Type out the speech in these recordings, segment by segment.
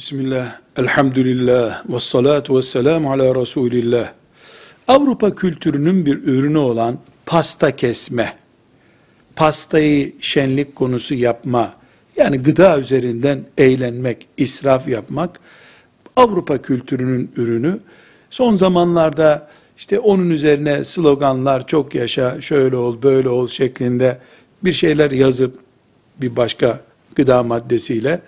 Bismillah, elhamdülillah, ve salatu ve selamu ala Resulillah. Avrupa kültürünün bir ürünü olan pasta kesme, pastayı şenlik konusu yapma, yani gıda üzerinden eğlenmek, israf yapmak, Avrupa kültürünün ürünü. Son zamanlarda işte onun üzerine sloganlar çok yaşa, şöyle ol, böyle ol şeklinde bir şeyler yazıp bir başka gıda maddesiyle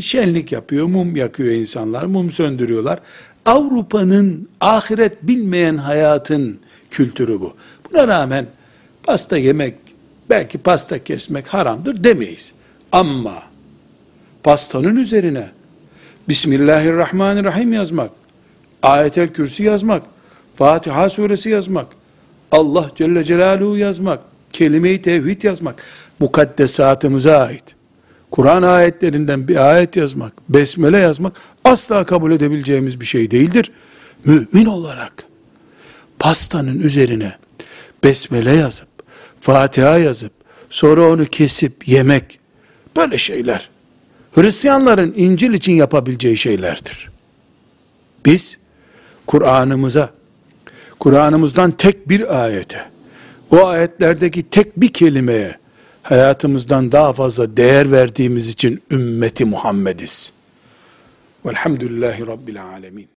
şenlik yapıyor, mum yakıyor insanlar, mum söndürüyorlar. Avrupa'nın ahiret bilmeyen hayatın kültürü bu. Buna rağmen pasta yemek, belki pasta kesmek haramdır demeyiz. Ama pastanın üzerine Bismillahirrahmanirrahim yazmak, ayetel kürsi yazmak, Fatiha suresi yazmak, Allah Celle Celaluhu yazmak, kelime-i tevhid yazmak, mukaddesatımıza ait. Kur'an ayetlerinden bir ayet yazmak, besmele yazmak asla kabul edebileceğimiz bir şey değildir. Mümin olarak pastanın üzerine besmele yazıp, Fatiha yazıp, sonra onu kesip yemek, böyle şeyler, Hristiyanların İncil için yapabileceği şeylerdir. Biz, Kur'an'ımıza, Kur'an'ımızdan tek bir ayete, o ayetlerdeki tek bir kelimeye, hayatımızdan daha fazla değer verdiğimiz için ümmeti Muhammediz. Velhamdülillahi Rabbil Alemin.